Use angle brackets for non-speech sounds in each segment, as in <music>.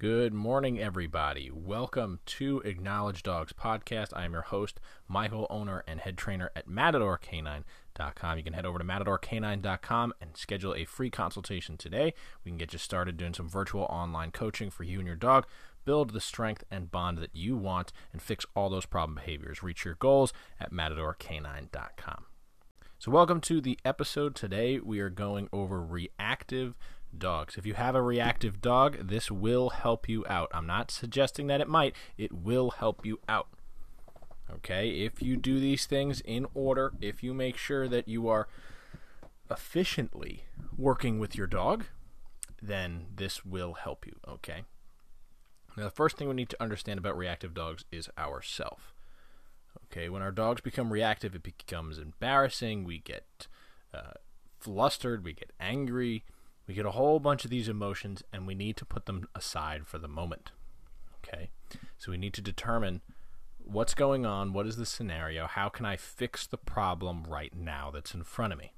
Good morning, everybody. Welcome to Acknowledge Dogs podcast. I am your host, Michael, owner and head trainer at MatadorCanine.com. You can head over to MatadorCanine.com and schedule a free consultation today. We can get you started doing some virtual online coaching for you and your dog. Build the strength and bond that you want and fix all those problem behaviors. Reach your goals at MatadorCanine.com. So, welcome to the episode. Today, we are going over reactive dogs. If you have a reactive dog, this will help you out. I'm not suggesting that it might, it will help you out. Okay, if you do these things in order, if you make sure that you are efficiently working with your dog, then this will help you. Okay. Now, the first thing we need to understand about reactive dogs is ourself. Okay, when our dogs become reactive, it becomes embarrassing. We get uh, flustered, we get angry, we get a whole bunch of these emotions and we need to put them aside for the moment. Okay? So we need to determine what's going on, what is the scenario, how can I fix the problem right now that's in front of me.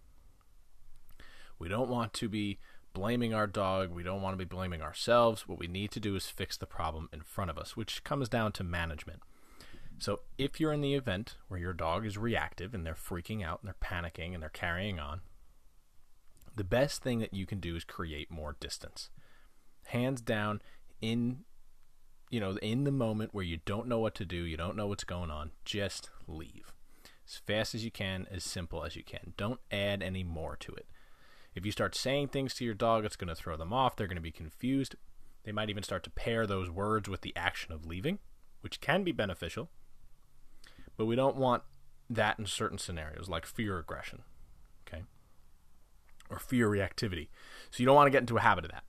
We don't want to be blaming our dog, we don't want to be blaming ourselves. What we need to do is fix the problem in front of us, which comes down to management. So if you're in the event where your dog is reactive and they're freaking out and they're panicking and they're carrying on, the best thing that you can do is create more distance. Hands down, in you know, in the moment where you don't know what to do, you don't know what's going on, just leave. As fast as you can, as simple as you can. Don't add any more to it. If you start saying things to your dog, it's going to throw them off. They're going to be confused. They might even start to pair those words with the action of leaving, which can be beneficial. But we don't want that in certain scenarios, like fear aggression or fear reactivity. So you don't want to get into a habit of that.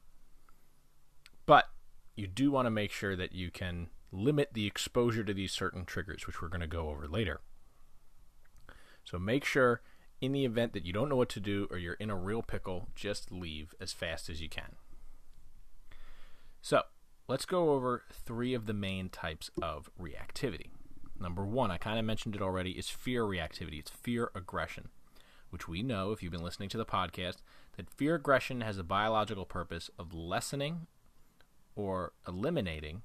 But you do want to make sure that you can limit the exposure to these certain triggers, which we're going to go over later. So make sure in the event that you don't know what to do or you're in a real pickle, just leave as fast as you can. So let's go over three of the main types of reactivity. Number one, I kind of mentioned it already, is fear reactivity. It's fear aggression which we know, if you've been listening to the podcast, that fear aggression has a biological purpose of lessening or eliminating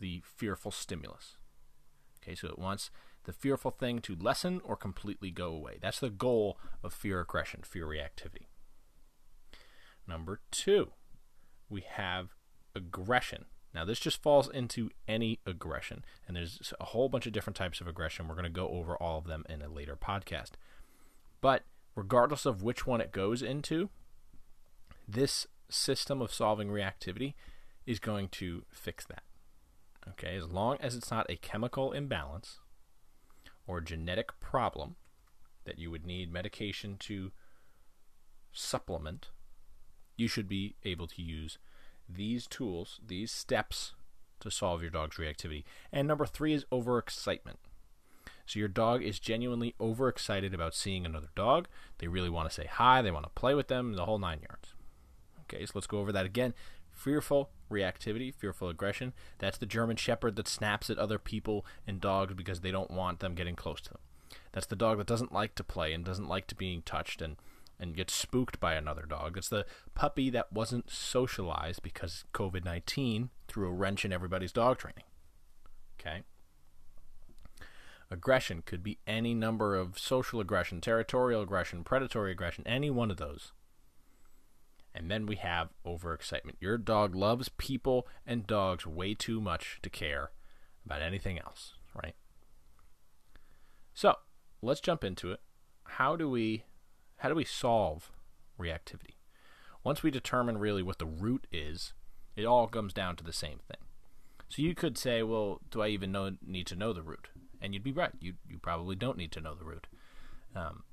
the fearful stimulus. Okay, so it wants the fearful thing to lessen or completely go away. That's the goal of fear aggression, fear reactivity. Number two, we have aggression. Now, this just falls into any aggression, and there's a whole bunch of different types of aggression. We're going to go over all of them in a later podcast. But regardless of which one it goes into, this system of solving reactivity is going to fix that. Okay, as long as it's not a chemical imbalance or genetic problem that you would need medication to supplement, you should be able to use these tools, these steps to solve your dog's reactivity. And number three is overexcitement. So your dog is genuinely overexcited about seeing another dog. They really want to say hi, they want to play with them, the whole nine yards. Okay, so let's go over that again. Fearful reactivity, fearful aggression. That's the German Shepherd that snaps at other people and dogs because they don't want them getting close to them. That's the dog that doesn't like to play and doesn't like to being touched and and gets spooked by another dog. It's the puppy that wasn't socialized because COVID 19 threw a wrench in everybody's dog training. Okay? Aggression could be any number of social aggression, territorial aggression, predatory aggression, any one of those. And then we have overexcitement. Your dog loves people and dogs way too much to care about anything else, right? So, let's jump into it. How do we how do we solve reactivity? Once we determine really what the root is, it all comes down to the same thing. So you could say, well, do I even know need to know the root? And you'd be right. You you probably don't need to know the root. Um,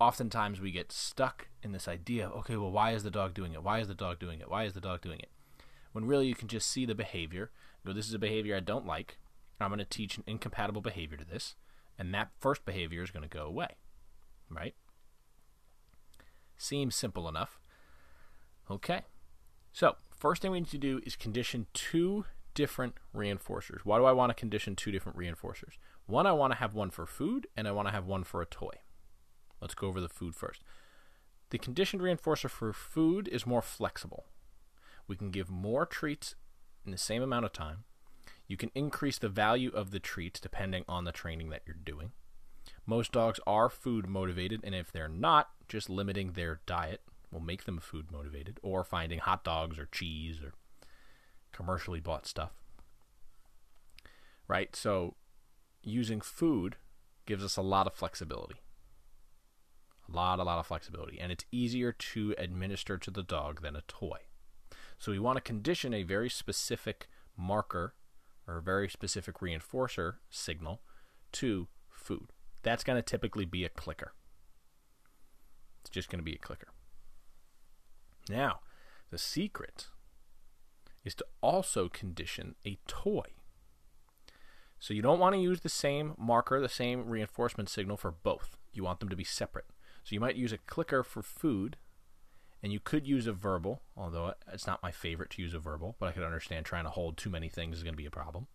oftentimes we get stuck in this idea. Okay, well, why is the dog doing it? Why is the dog doing it? Why is the dog doing it? When really you can just see the behavior. Go, this is a behavior I don't like. I'm going to teach an incompatible behavior to this, and that first behavior is going to go away. Right? Seems simple enough. Okay. So, first thing we need to do is condition two different reinforcers. Why do I want to condition two different reinforcers? One, I want to have one for food, and I want to have one for a toy. Let's go over the food first. The conditioned reinforcer for food is more flexible. We can give more treats in the same amount of time. You can increase the value of the treats depending on the training that you're doing. Most dogs are food motivated, and if they're not, just limiting their diet will make them food motivated, or finding hot dogs or cheese or commercially bought stuff. Right? So, using food gives us a lot of flexibility. A lot, a lot of flexibility. And it's easier to administer to the dog than a toy. So, we want to condition a very specific marker or a very specific reinforcer signal to food. That's going to typically be a clicker. It's just going to be a clicker. Now, the secret is to also condition a toy. So you don't want to use the same marker, the same reinforcement signal for both. You want them to be separate. So you might use a clicker for food, and you could use a verbal, although it's not my favorite to use a verbal, but I could understand trying to hold too many things is going to be a problem.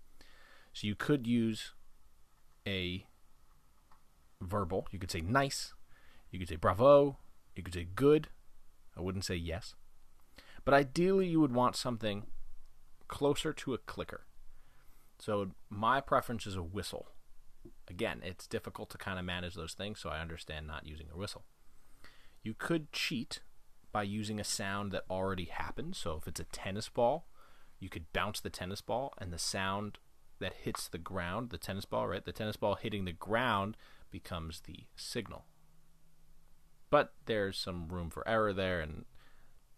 So you could use a verbal. You could say nice. You could say bravo. You could say good. I wouldn't say yes. But ideally, you would want something closer to a clicker. So my preference is a whistle. Again, it's difficult to kind of manage those things, so I understand not using a whistle. You could cheat by using a sound that already happened. So if it's a tennis ball, you could bounce the tennis ball, and the sound that hits the ground, the tennis ball, right? The tennis ball hitting the ground becomes the signal. But there's some room for error there, and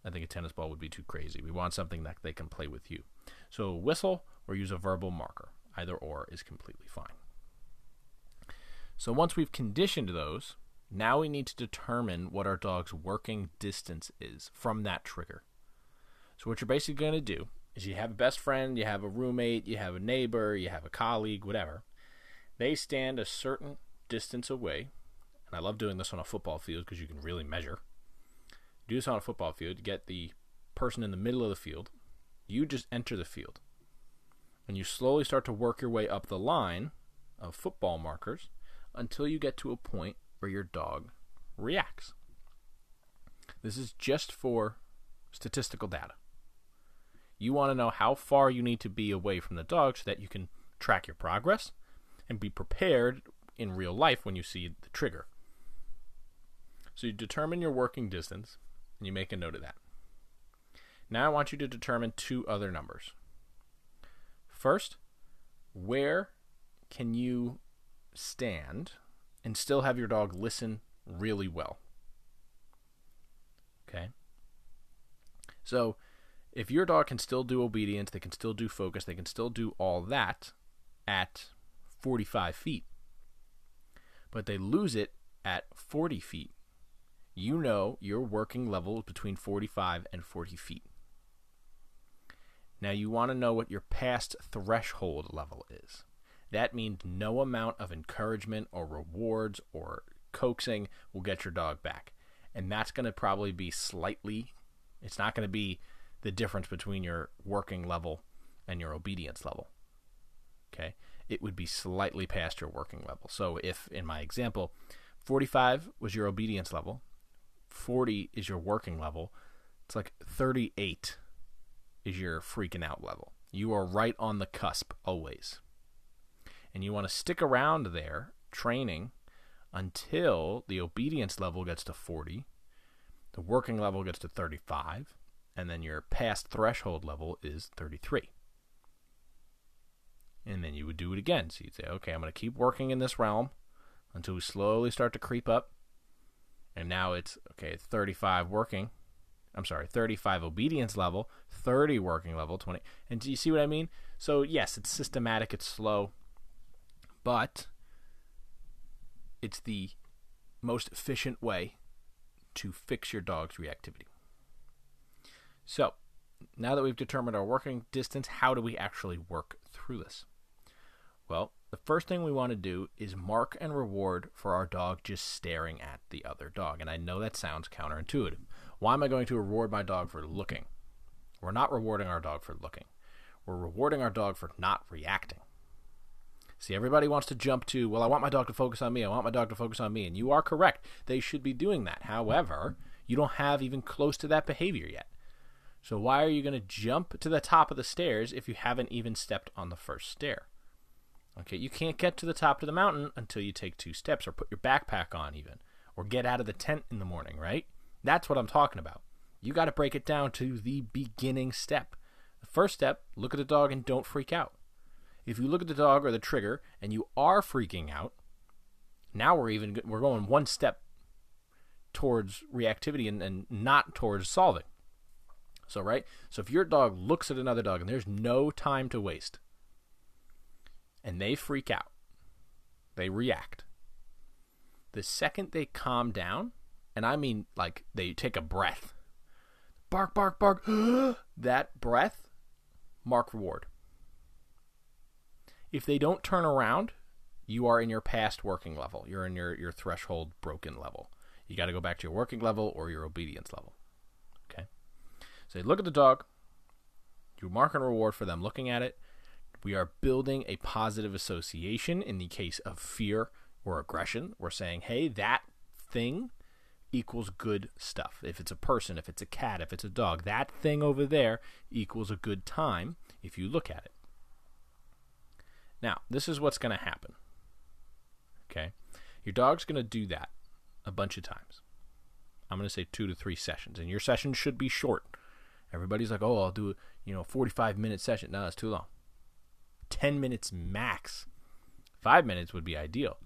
I think a tennis ball would be too crazy. We want something that they can play with you. So whistle or use a verbal marker. Either or is completely fine. So once we've conditioned those, now we need to determine what our dog's working distance is from that trigger. So what you're basically going to do is you have a best friend, you have a roommate, you have a neighbor, you have a colleague, whatever. They stand a certain distance away. And I love doing this on a football field because you can really measure do this on a football field. Get the person in the middle of the field. You just enter the field. And you slowly start to work your way up the line of football markers until you get to a point where your dog reacts. This is just for statistical data. You want to know how far you need to be away from the dog so that you can track your progress and be prepared in real life when you see the trigger. So you determine your working distance and you make a note of that. Now I want you to determine two other numbers. First, where can you stand and still have your dog listen really well? Okay. So, if your dog can still do obedience, they can still do focus, they can still do all that at 45 feet, but they lose it at 40 feet, you know your working level is between 45 and 40 feet. Now you want to know what your past threshold level is. That means no amount of encouragement or rewards or coaxing will get your dog back. And that's going to probably be slightly, it's not going to be the difference between your working level and your obedience level. Okay? It would be slightly past your working level. So if, in my example, 45 was your obedience level 40 is your working level. It's like 38 is your freaking out level. You are right on the cusp always. And you want to stick around there training until the obedience level gets to 40, the working level gets to 35, and then your past threshold level is 33. And then you would do it again. So you'd say, okay, I'm going to keep working in this realm until we slowly start to creep up and now it's okay it's 35 working i'm sorry 35 obedience level 30 working level 20 and do you see what i mean? So yes it's systematic it's slow but it's the most efficient way to fix your dog's reactivity. So now that we've determined our working distance how do we actually work through this? Well the first thing we want to do is mark and reward for our dog just staring at the other dog. And I know that sounds counterintuitive. Why am I going to reward my dog for looking? We're not rewarding our dog for looking. We're rewarding our dog for not reacting. See, everybody wants to jump to, well, I want my dog to focus on me. I want my dog to focus on me. And you are correct. They should be doing that. However, you don't have even close to that behavior yet. So why are you going to jump to the top of the stairs if you haven't even stepped on the first stair? Okay, you can't get to the top of the mountain until you take two steps or put your backpack on even or get out of the tent in the morning, right? That's what I'm talking about. You got to break it down to the beginning step. The first step, look at the dog and don't freak out. If you look at the dog or the trigger and you are freaking out, now we're even we're going one step towards reactivity and, and not towards solving. So right? So if your dog looks at another dog and there's no time to waste and they freak out, they react. The second they calm down, and I mean like they take a breath, bark, bark, bark, <gasps> that breath, mark reward. If they don't turn around, you are in your past working level. You're in your, your threshold broken level. You got to go back to your working level or your obedience level. Okay? So you look at the dog, you mark and reward for them looking at it. We are building a positive association in the case of fear or aggression. We're saying, hey, that thing equals good stuff. If it's a person, if it's a cat, if it's a dog, that thing over there equals a good time if you look at it. Now, this is what's going to happen. Okay? Your dog's going to do that a bunch of times. I'm going to say two to three sessions, and your session should be short. Everybody's like, oh, I'll do you know, 45 minute session. No, that's too long. 10 minutes max. Five minutes would be ideal.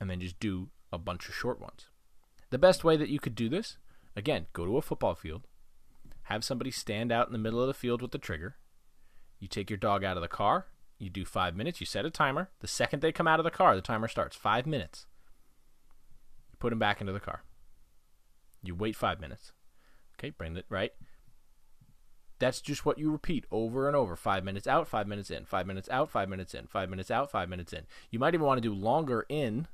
And then just do a bunch of short ones. The best way that you could do this, again, go to a football field, have somebody stand out in the middle of the field with the trigger. You take your dog out of the car, you do five minutes. You set a timer. The second they come out of the car, the timer starts. Five minutes. You put them back into the car. You wait five minutes. Okay, bring it right. That's just what you repeat over and over. Five minutes out, five minutes in, five minutes out, five minutes in, five minutes out, five minutes in. You might even want to do longer in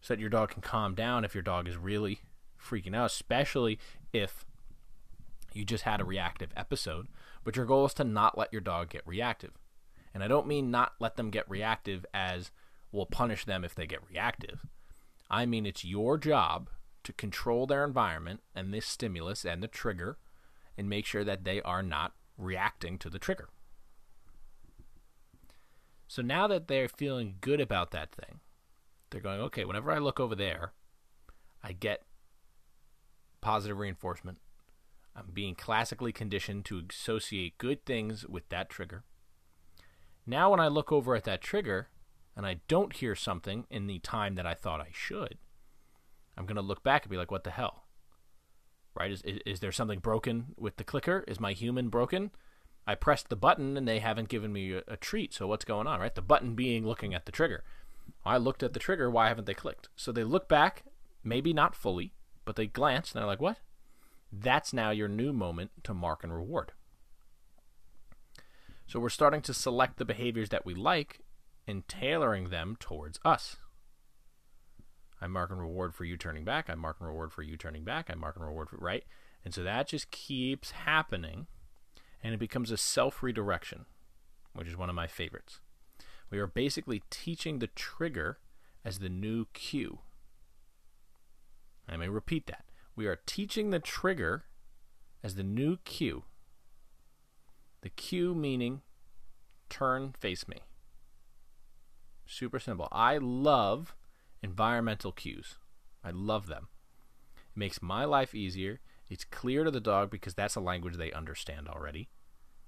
so that your dog can calm down if your dog is really freaking out, especially if you just had a reactive episode. But your goal is to not let your dog get reactive. And I don't mean not let them get reactive as we'll punish them if they get reactive. I mean it's your job to control their environment and this stimulus and the trigger and make sure that they are not reacting to the trigger. So now that they're feeling good about that thing, they're going, okay, whenever I look over there, I get positive reinforcement. I'm being classically conditioned to associate good things with that trigger. Now, when I look over at that trigger and I don't hear something in the time that I thought I should, I'm going to look back and be like, what the hell? Right? Is, is, is, there something broken with the clicker? Is my human broken? I pressed the button and they haven't given me a, a treat. So what's going on, right? The button being looking at the trigger. I looked at the trigger. Why haven't they clicked? So they look back, maybe not fully, but they glance and they're like, what? That's now your new moment to mark and reward. So we're starting to select the behaviors that we like and tailoring them towards us. I mark and reward for you turning back. I mark and reward for you turning back. I mark and reward for right. And so that just keeps happening and it becomes a self redirection, which is one of my favorites. We are basically teaching the trigger as the new cue. I may repeat that. We are teaching the trigger as the new cue the cue meaning turn, face me. Super simple. I love environmental cues. I love them. It makes my life easier. It's clear to the dog because that's a language they understand already.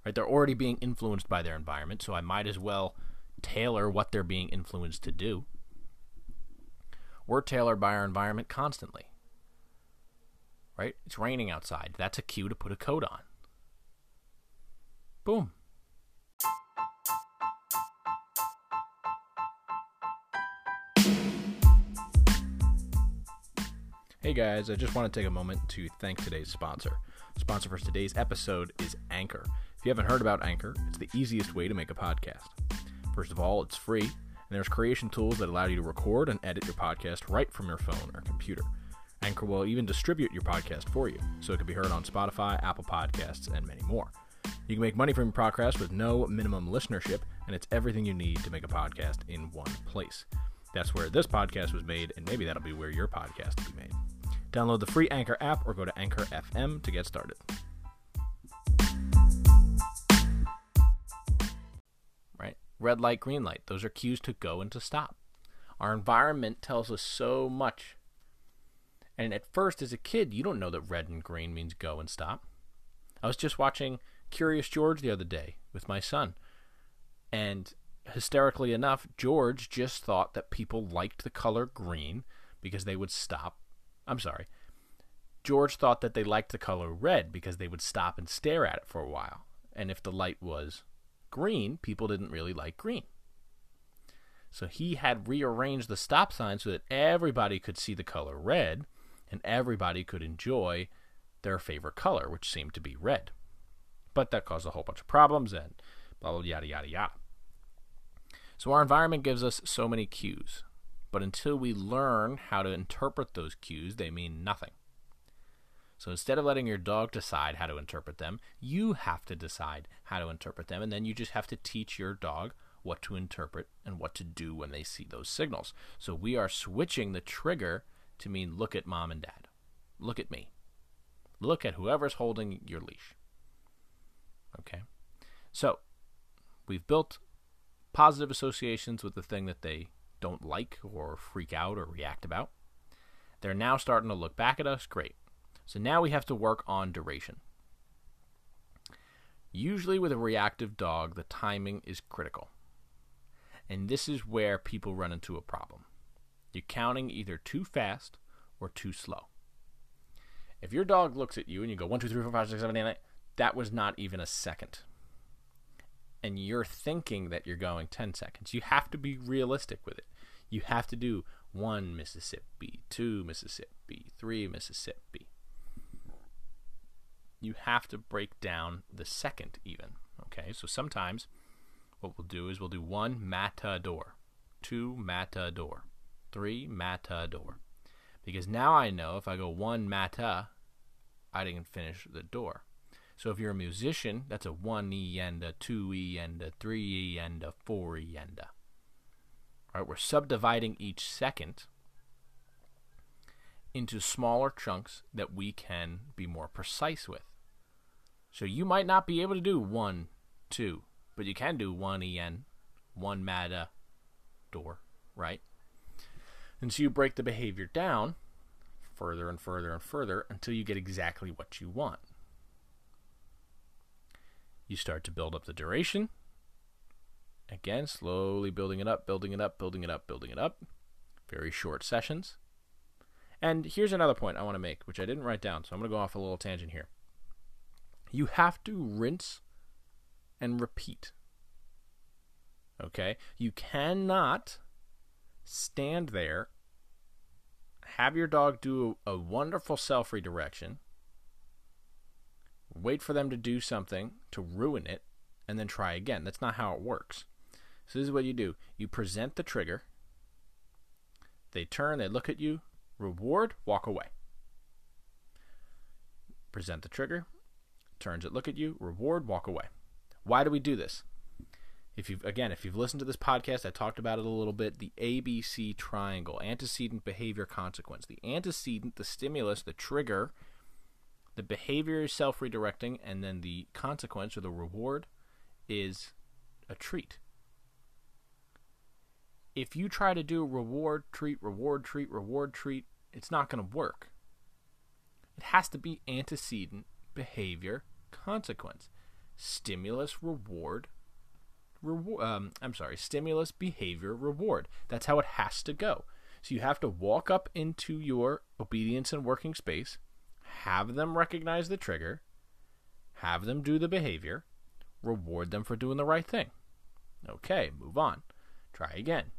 Right? They're already being influenced by their environment, so I might as well tailor what they're being influenced to do. We're tailored by our environment constantly. Right? It's raining outside. That's a cue to put a coat on. Boom. Hey guys, I just want to take a moment to thank today's sponsor. Sponsor for today's episode is Anchor. If you haven't heard about Anchor, it's the easiest way to make a podcast. First of all, it's free, and there's creation tools that allow you to record and edit your podcast right from your phone or computer. Anchor will even distribute your podcast for you, so it can be heard on Spotify, Apple Podcasts, and many more. You can make money from your podcast with no minimum listenership, and it's everything you need to make a podcast in one place. That's where this podcast was made, and maybe that'll be where your podcast will be made. Download the free Anchor app or go to Anchor FM to get started. Right? Red light, green light. Those are cues to go and to stop. Our environment tells us so much. And at first, as a kid, you don't know that red and green means go and stop. I was just watching Curious George the other day with my son. And hysterically enough, George just thought that people liked the color green because they would stop I'm sorry. George thought that they liked the color red because they would stop and stare at it for a while. And if the light was green, people didn't really like green. So he had rearranged the stop sign so that everybody could see the color red and everybody could enjoy their favorite color, which seemed to be red. But that caused a whole bunch of problems and blah, blah, yada, yada, yada. So our environment gives us so many cues, but until we learn how to interpret those cues, they mean nothing. So instead of letting your dog decide how to interpret them, you have to decide how to interpret them, and then you just have to teach your dog what to interpret and what to do when they see those signals. So we are switching the trigger to mean look at mom and dad. Look at me. Look at whoever's holding your leash. Okay? So we've built positive associations with the thing that they don't like or freak out or react about. They're now starting to look back at us. Great. So now we have to work on duration. Usually, with a reactive dog, the timing is critical. And this is where people run into a problem. You're counting either too fast or too slow. If your dog looks at you and you go 1, 2, 3, 4, 5, 6, 7, 8, 9, that was not even a second. And you're thinking that you're going 10 seconds. You have to be realistic with it. You have to do 1 Mississippi, 2 Mississippi, 3 Mississippi you have to break down the second even. Okay, so sometimes what we'll do is we'll do one matador, two matador, three matador. Because now I know if I go one mata, I didn't finish the door. So if you're a musician, that's a 1 E and a 2 E and a 3 E and a 4 E and a. All right, we're subdividing each second into smaller chunks that we can be more precise with. So you might not be able to do one, two, but you can do one en, one mata door, right? And so you break the behavior down further and further and further until you get exactly what you want. You start to build up the duration. Again, slowly building it up, building it up, building it up, building it up. Very short sessions. And here's another point I want to make, which I didn't write down, so I'm going to go off a little tangent here. You have to rinse and repeat. Okay? You cannot stand there, have your dog do a, wonderful self redirection, wait for them to do something to ruin it, and then try again. That's not how it works. So, this is what you do you present the trigger, they turn, they look at you, reward, walk away. Present the trigger, turns it, look at you, reward, walk away. Why do we do this? If you've again, if you've listened to this podcast, I talked about it a little bit. The ABC triangle: antecedent, behavior, consequence. The antecedent, the stimulus, the trigger, the behavior is self-redirecting, and then the consequence or the reward is a treat. If you try to do reward, treat, reward, treat, reward, treat, it's not going to work. It has to be antecedent, behavior, consequence. Stimulus, reward, reward. Um, I'm sorry, stimulus, behavior, reward. That's how it has to go. So you have to walk up into your obedience and working space, have them recognize the trigger, have them do the behavior, reward them for doing the right thing. Okay, move on. Try again.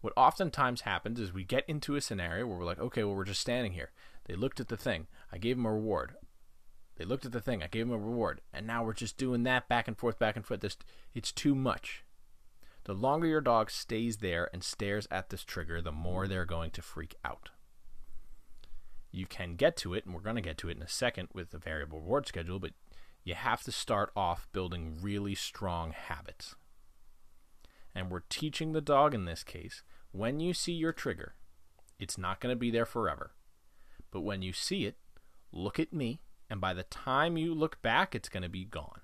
What oftentimes happens is we get into a scenario where we're like, okay, well, we're just standing here. They looked at the thing. I gave them a reward. They looked at the thing. I gave them a reward. And now we're just doing that back and forth, back and forth. This, it's too much. The longer your dog stays there and stares at this trigger, the more they're going to freak out. You can get to it, and we're going to get to it in a second with the variable reward schedule, but you have to start off building really strong habits. And we're teaching the dog in this case when you see your trigger, it's not going to be there forever. But when you see it, look at me, and by the time you look back, it's going to be gone.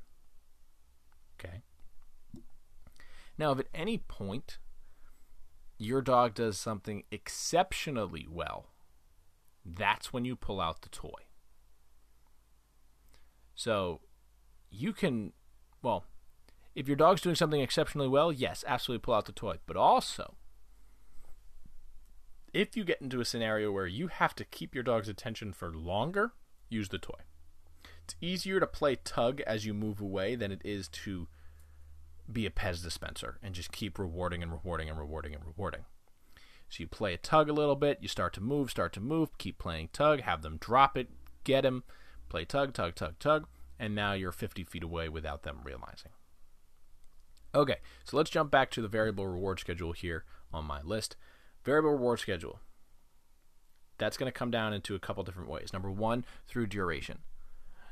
Okay? Now, if at any point your dog does something exceptionally well, that's when you pull out the toy. So you can, well, if your dog's doing something exceptionally well, yes, absolutely pull out the toy. But also, if you get into a scenario where you have to keep your dog's attention for longer, use the toy. It's easier to play tug as you move away than it is to be a Pez dispenser and just keep rewarding and rewarding and rewarding and rewarding. So you play a tug a little bit, you start to move, start to move, keep playing tug, have them drop it, get him, play tug, tug, tug, tug, and now you're 50 feet away without them realizing. Okay, so let's jump back to the variable reward schedule here on my list. Variable reward schedule. That's going to come down into a couple different ways. Number one, through duration.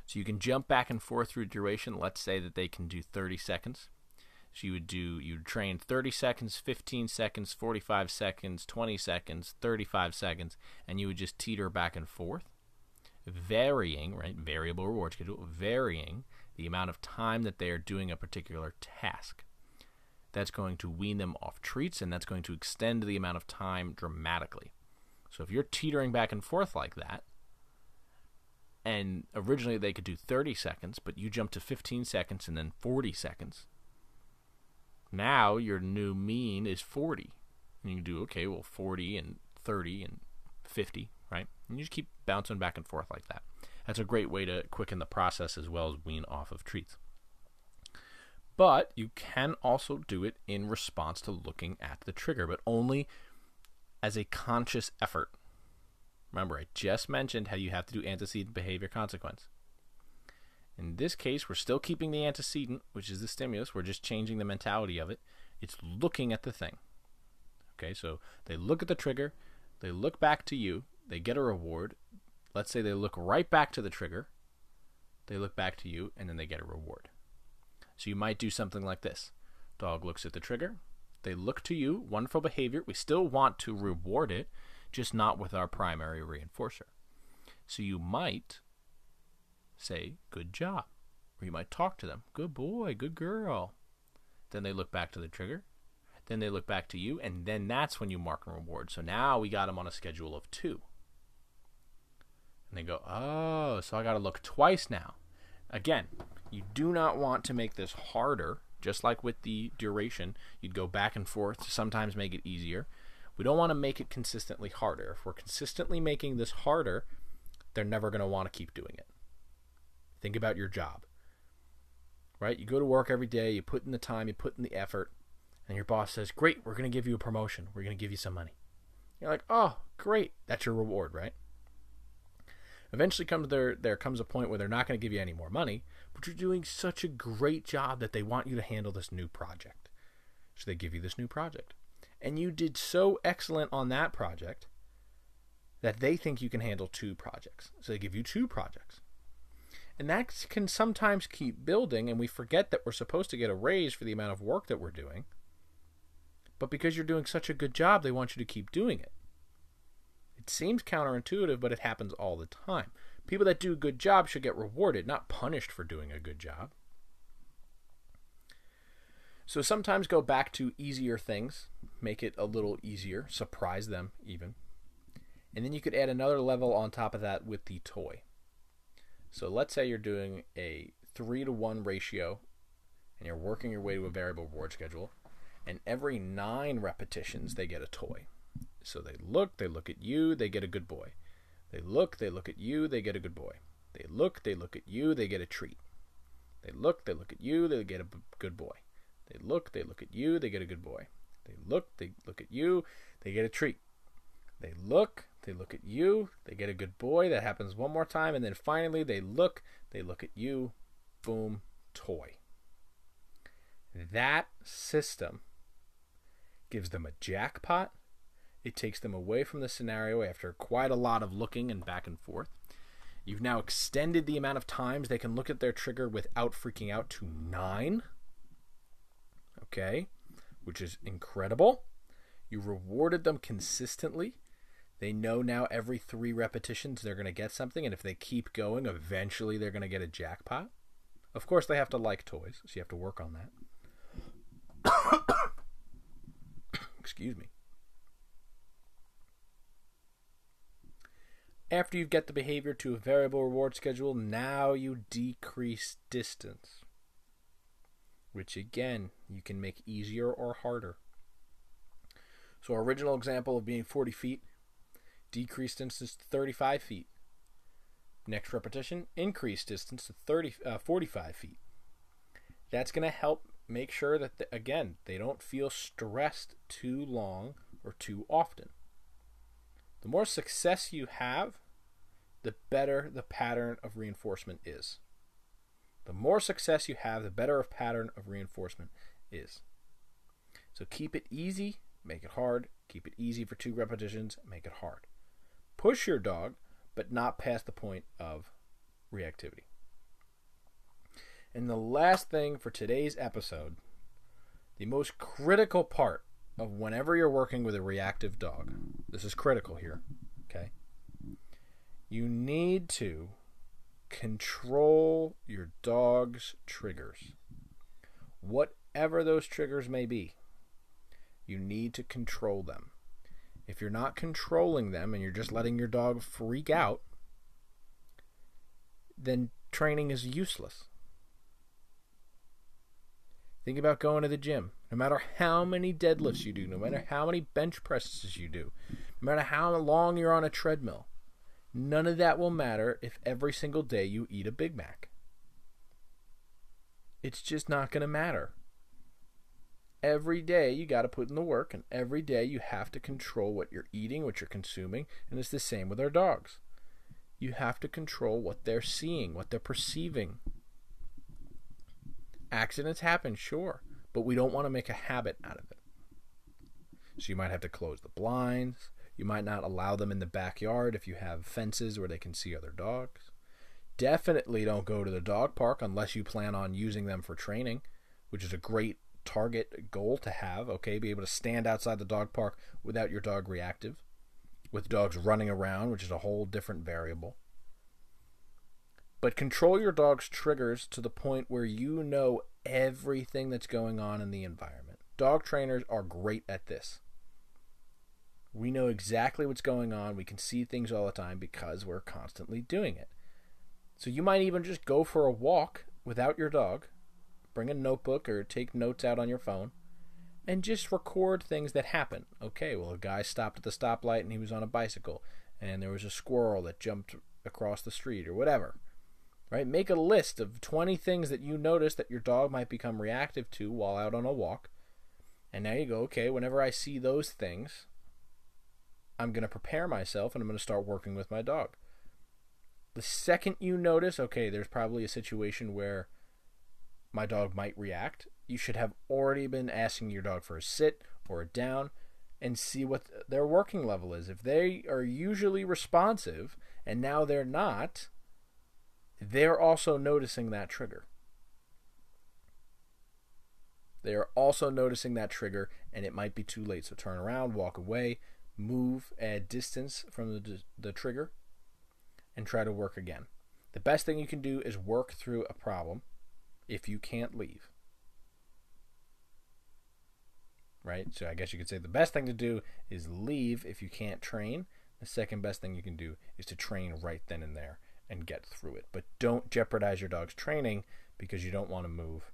So you can jump back and forth through duration. Let's say that they can do 30 seconds. So you would do you would train 30 seconds, 15 seconds, 45 seconds, 20 seconds, 35 seconds, and you would just teeter back and forth, varying, right? Variable reward schedule, varying the amount of time that they are doing a particular task. That's going to wean them off treats and that's going to extend the amount of time dramatically. So if you're teetering back and forth like that, and originally they could do 30 seconds, but you jump to 15 seconds and then 40 seconds, now your new mean is 40. And you do, okay, well, 40 and 30 and 50, right? And you just keep bouncing back and forth like that. That's a great way to quicken the process as well as wean off of treats. But you can also do it in response to looking at the trigger, but only as a conscious effort. Remember, I just mentioned how you have to do antecedent behavior consequence. In this case, we're still keeping the antecedent, which is the stimulus. We're just changing the mentality of it. It's looking at the thing. Okay, so they look at the trigger, they look back to you, they get a reward. Let's say they look right back to the trigger, they look back to you, and then they get a reward. So you might do something like this Dog looks at the trigger, they look to you, wonderful behavior. We still want to reward it, just not with our primary reinforcer. So you might say, Good job. Or you might talk to them, Good boy, good girl. Then they look back to the trigger. Then they look back to you, and then that's when you mark and reward. So now we got them on a schedule of two. And they go, Oh, so I got to look twice now. Again, you do not want to make this harder, just like with the duration. You'd go back and forth to sometimes make it easier. We don't want to make it consistently harder. If we're consistently making this harder, they're never going to want to keep doing it. Think about your job. Right? You go to work every day, you put in the time, you put in the effort, and your boss says, Great, we're going to give you a promotion. We're going to give you some money. You're like, Oh, great. That's your reward, right? Eventually, comes there there comes a point where they're not going to give you any more money, but you're doing such a great job that they want you to handle this new project. So they give you this new project, and you did so excellent on that project that they think you can handle two projects. So they give you two projects. And that can sometimes keep building, and we forget that we're supposed to get a raise for the amount of work that we're doing. But because you're doing such a good job, they want you to keep doing it. It seems counterintuitive, but it happens all the time. People that do a good job should get rewarded, not punished for doing a good job. So sometimes go back to easier things, make it a little easier, surprise them even. And then you could add another level on top of that with the toy. So let's say you're doing a 3 to 1 ratio and you're working your way to a variable reward schedule, and every 9 repetitions they get a toy. So they look, they look at you, they get a good boy. They look, they look at you, they get a good boy. They look, they look at you, they get a treat. They look, they look at you, they get a good boy. They look, they look at you, they get a good boy. They look, they look at you, they get a treat. They look, they look at you, they get a good boy. That happens one more time. And then finally, they look, they look at you, boom, toy. That system gives them a jackpot. It takes them away from the scenario after quite a lot of looking and back and forth. You've now extended the amount of times they can look at their trigger without freaking out to nine. Okay, which is incredible. You rewarded them consistently. They know now every three repetitions they're going to get something, and if they keep going, eventually they're going to get a jackpot. Of course, they have to like toys, so you have to work on that. <coughs> Excuse me. After you get the behavior to a variable reward schedule, now you decrease distance, which again, you can make easier or harder. So, our original example of being 40 feet, decreased distance to 35 feet. Next repetition, increase distance to 30, uh, 45 feet. That's going to help make sure that, the, again, they don't feel stressed too long or too often. The more success you have, the better the pattern of reinforcement is. The more success you have, the better a pattern of reinforcement is. So keep it easy, make it hard. Keep it easy for two repetitions, make it hard. Push your dog, but not past the point of reactivity. And the last thing for today's episode, the most critical part of whenever you're working with a reactive dog, this is critical here, okay? You need to control your dog's triggers. Whatever those triggers may be, you need to control them. If you're not controlling them and you're just letting your dog freak out, then training is useless. Think about going to the gym. No matter how many deadlifts you do, no matter how many bench presses you do, no matter how long you're on a treadmill, None of that will matter if every single day you eat a Big Mac. It's just not going to matter. Every day you got to put in the work, and every day you have to control what you're eating, what you're consuming, and it's the same with our dogs. You have to control what they're seeing, what they're perceiving. Accidents happen, sure, but we don't want to make a habit out of it. So you might have to close the blinds, you might not allow them in the backyard if you have fences where they can see other dogs. Definitely don't go to the dog park unless you plan on using them for training, which is a great target goal to have. Okay, be able to stand outside the dog park without your dog reactive, with dogs running around, which is a whole different variable. But control your dog's triggers to the point where you know everything that's going on in the environment. Dog trainers are great at this. We know exactly what's going on. We can see things all the time because we're constantly doing it. So you might even just go for a walk without your dog, bring a notebook or take notes out on your phone, and just record things that happen. Okay, well, a guy stopped at the stoplight and he was on a bicycle, and there was a squirrel that jumped across the street or whatever. Right? Make a list of 20 things that you notice that your dog might become reactive to while out on a walk. And now you go, okay, whenever I see those things, I'm going to prepare myself and I'm going to start working with my dog. The second you notice, okay, there's probably a situation where my dog might react, you should have already been asking your dog for a sit or a down and see what their working level is. If they are usually responsive and now they're not, they're also noticing that trigger. They are also noticing that trigger, and it might be too late. So turn around, walk away, move, add distance from the, the trigger, and try to work again. The best thing you can do is work through a problem if you can't leave. Right? So I guess you could say the best thing to do is leave if you can't train. The second best thing you can do is to train right then and there and get through it. But don't jeopardize your dog's training because you don't want to move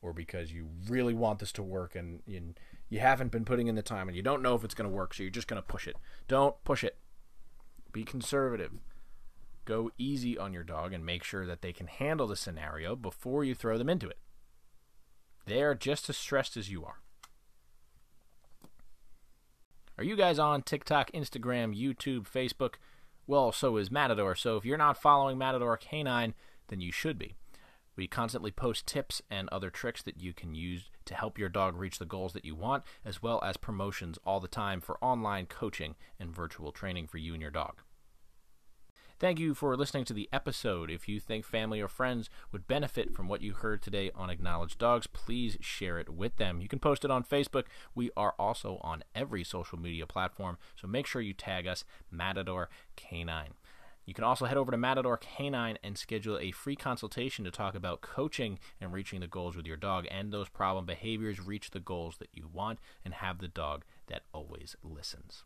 or because you really want this to work and, and you haven't been putting in the time and you don't know if it's going to work, so you're just going to push it. Don't push it. Be conservative. Go easy on your dog and make sure that they can handle the scenario before you throw them into it. They are just as stressed as you are. Are you guys on TikTok, Instagram, YouTube, Facebook? Well, so is Matador. So if you're not following Matador Canine, then you should be. We constantly post tips and other tricks that you can use to help your dog reach the goals that you want, as well as promotions all the time for online coaching and virtual training for you and your dog. Thank you for listening to the episode. If you think family or friends would benefit from what you heard today on Acknowledged Dogs, please share it with them. You can post it on Facebook. We are also on every social media platform, so make sure you tag us Matador Canine. You can also head over to Matador Canine and schedule a free consultation to talk about coaching and reaching the goals with your dog and those problem behaviors, reach the goals that you want, and have the dog that always listens.